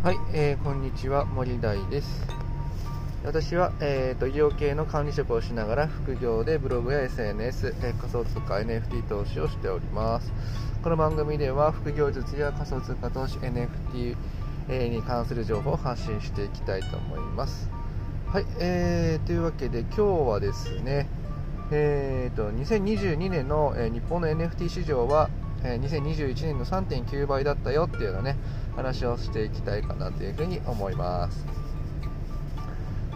はい、えー、こんにちは森大です。私は、えーと、医療系の管理職をしながら副業でブログや SNS、えー、仮想通貨 NFT 投資をしております。この番組では副業術や仮想通貨投資 NFT に関する情報を発信していきたいと思います。はい、えー、というわけで今日はですねえーと、2022年の、えー、日本の NFT 市場は、えー、2021年の3.9倍だったよっていうようなね話をしていきたいかなというふうに思います。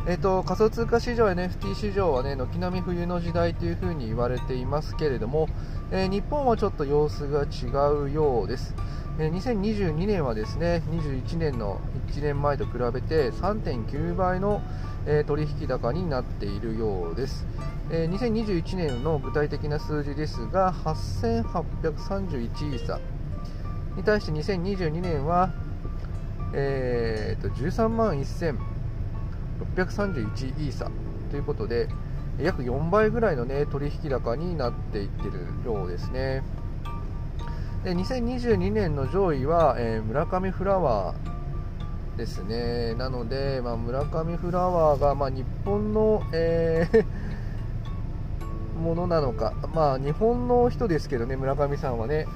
えーと、仮想通貨市場、NFT 市場はね軒並み冬の時代というふうに言われていますけれども、えー、日本はちょっと様子が違うようです、えー、2022年はですね21年の1年前と比べて3.9倍の、えー、取引高になっているようです、え2021年の具体的な数字ですが8831イーサに対して2022年は、えーと、13万1631イーサということで約4倍ぐらいの、ね、取引高になっていってるようですね。で2022年の上位は、えー、村上フラワーですね。なので、まあ、村上フラワーが、まあ、日本の、えー ものなのか、まあ、日本の人ですけどね、村上さんはね、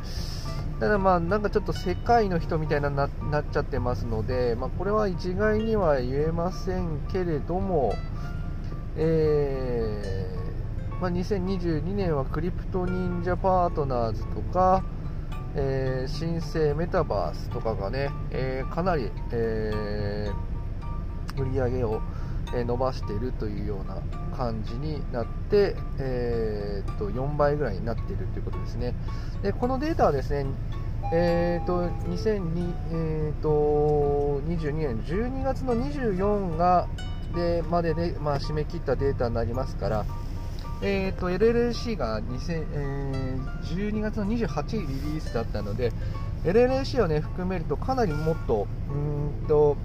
ただまあなんかちょっと世界の人みたいなななっちゃってますので、まあ、これは一概には言えませんけれども、えー、まあ、2022年はクリプト忍者パートナーズとか、えー、新生メタバースとかがね、えー、かなり、え売り上げを伸ばしているというような感じになって、えー、と4倍ぐらいになっているということですね。でこのデータはですね、えーと2022、えー、と年12月の24がでまでで、まあ、締め切ったデータになりますから、えーと、LLC が2000、えー、12月の28日リリースだったので LLC を、ね、含めるとかなりもっとうんと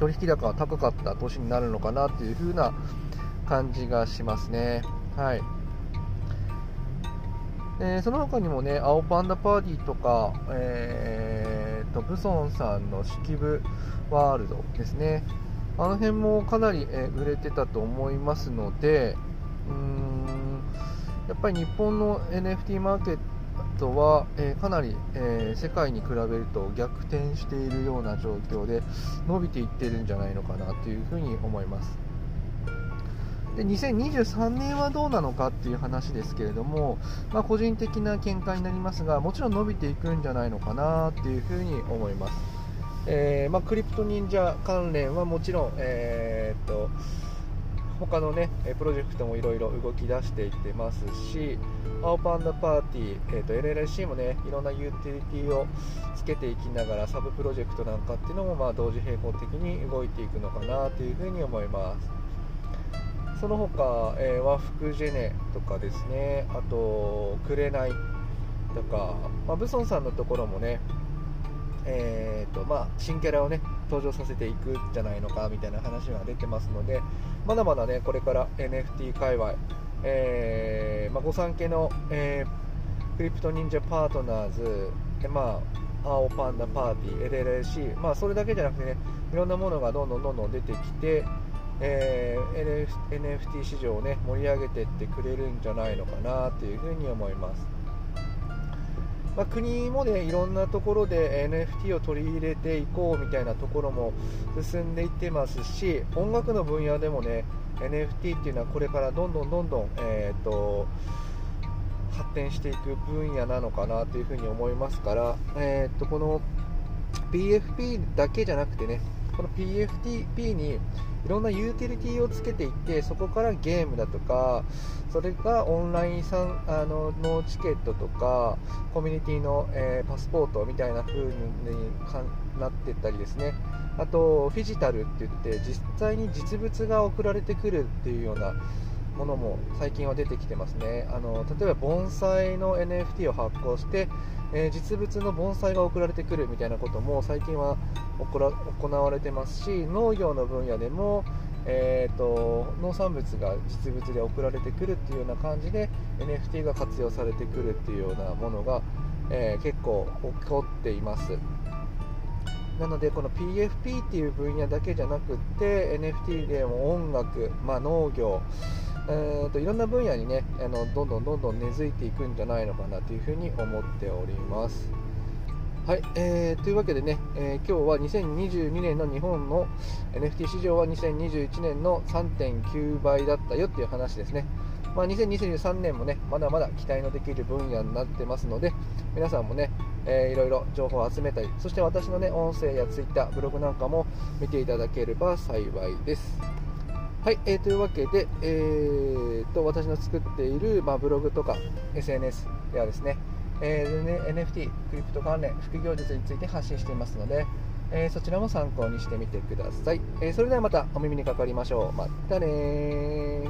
取引高が高かった年になるのかなという風な感じがしますね。はい。えその他にもね、青パンダパーティーとか、えー、とブソンさんの式部ワールドですね。あの辺もかなり、え売れてたと思いますので、うんやっぱり日本の NFT マーケットは、えー、かなり、えー、世界に比べると逆転しているような状況で伸びていってるんじゃないのかなというふうに思います。で2023年はどうなのかっていう話ですけれども、まあ、個人的な見解になりますがもちろん伸びていくんじゃないのかなっていうふうに思います、えー、まあ、クリプト忍者関連はもちろん、えー、っと他のねプロジェクトもいろいろ動き出していってますし青パンダパーティー、えーと、LLC もねいろんなユーティリティをつけていきながらサブプロジェクトなんかっていうのもまあ同時並行的に動いていくのかなというふうに思います。その他、えー、和服ジェネとかですねあとくれないとか、まあ、ブソンさんのところもねえーまあ、新キャラをね登場させていくんじゃないのかみたいな話が出てますのでまだまだねこれから NFT 界隈、えーまあ、御三家の、えー、クリプト忍者パートナーズ、えまあ、青パンダパーティー LLC、まあ、それだけじゃなくてねいろんなものがどんどんどんどん出てきて、えー、NFT 市場をね盛り上げていってくれるんじゃないのかなというふうに思います。まあ、国もねいろんなところで NFT を取り入れていこうみたいなところも進んでいってますし音楽の分野でもね NFT っていうのはこれからどんどんどんどん、えーと、発展していく分野なのかなというふに思いますから、えーとこの PFP だけじゃなくてねこの PFTP にいろんなユーティリティをつけていってそこからゲームだとかそれがオンラインさんあののチケットとかコミュニティの、えー、パスポートみたいな風になっていったりですね。あとフィジタルって言って実際に実物が送られてくるっていうようなものも最近は出てきてますね。あの例えば盆栽の NFT を発行して、えー、実物の盆栽が送られてくるみたいなことも最近は行われてますし農業の分野でも、えーと、農産物が実物で送られてくるっていうような感じで NFT が活用されてくるっていうようなものが、えー、結構起こっています。なのでこの PFP っていう分野だけじゃなくって NFT でも音楽、まあ、農業えーといろんな分野にねあのどんどんどんどん根付いていくんじゃないのかなというふうに思っております。はい、えー、というわけでね、えー、今日は2022年の日本の NFT 市場は2021年の3.9倍だったよっていう話ですね。まあ、2023年もね、まだまだ期待のできる分野になってますので、皆さんもね、えー、いろいろ情報を集めたり、そして私のね、音声や Twitter、ブログなんかも見ていただければ幸いです。はい、えー、というわけで、えーと、私の作っている、まあ、ブログとか SNS ではですね、えー、NFT、クリプト関連、副業術について発信していますので、えー、そちらも参考にしてみてください。えー、それではまたお耳にかかりましょう。またね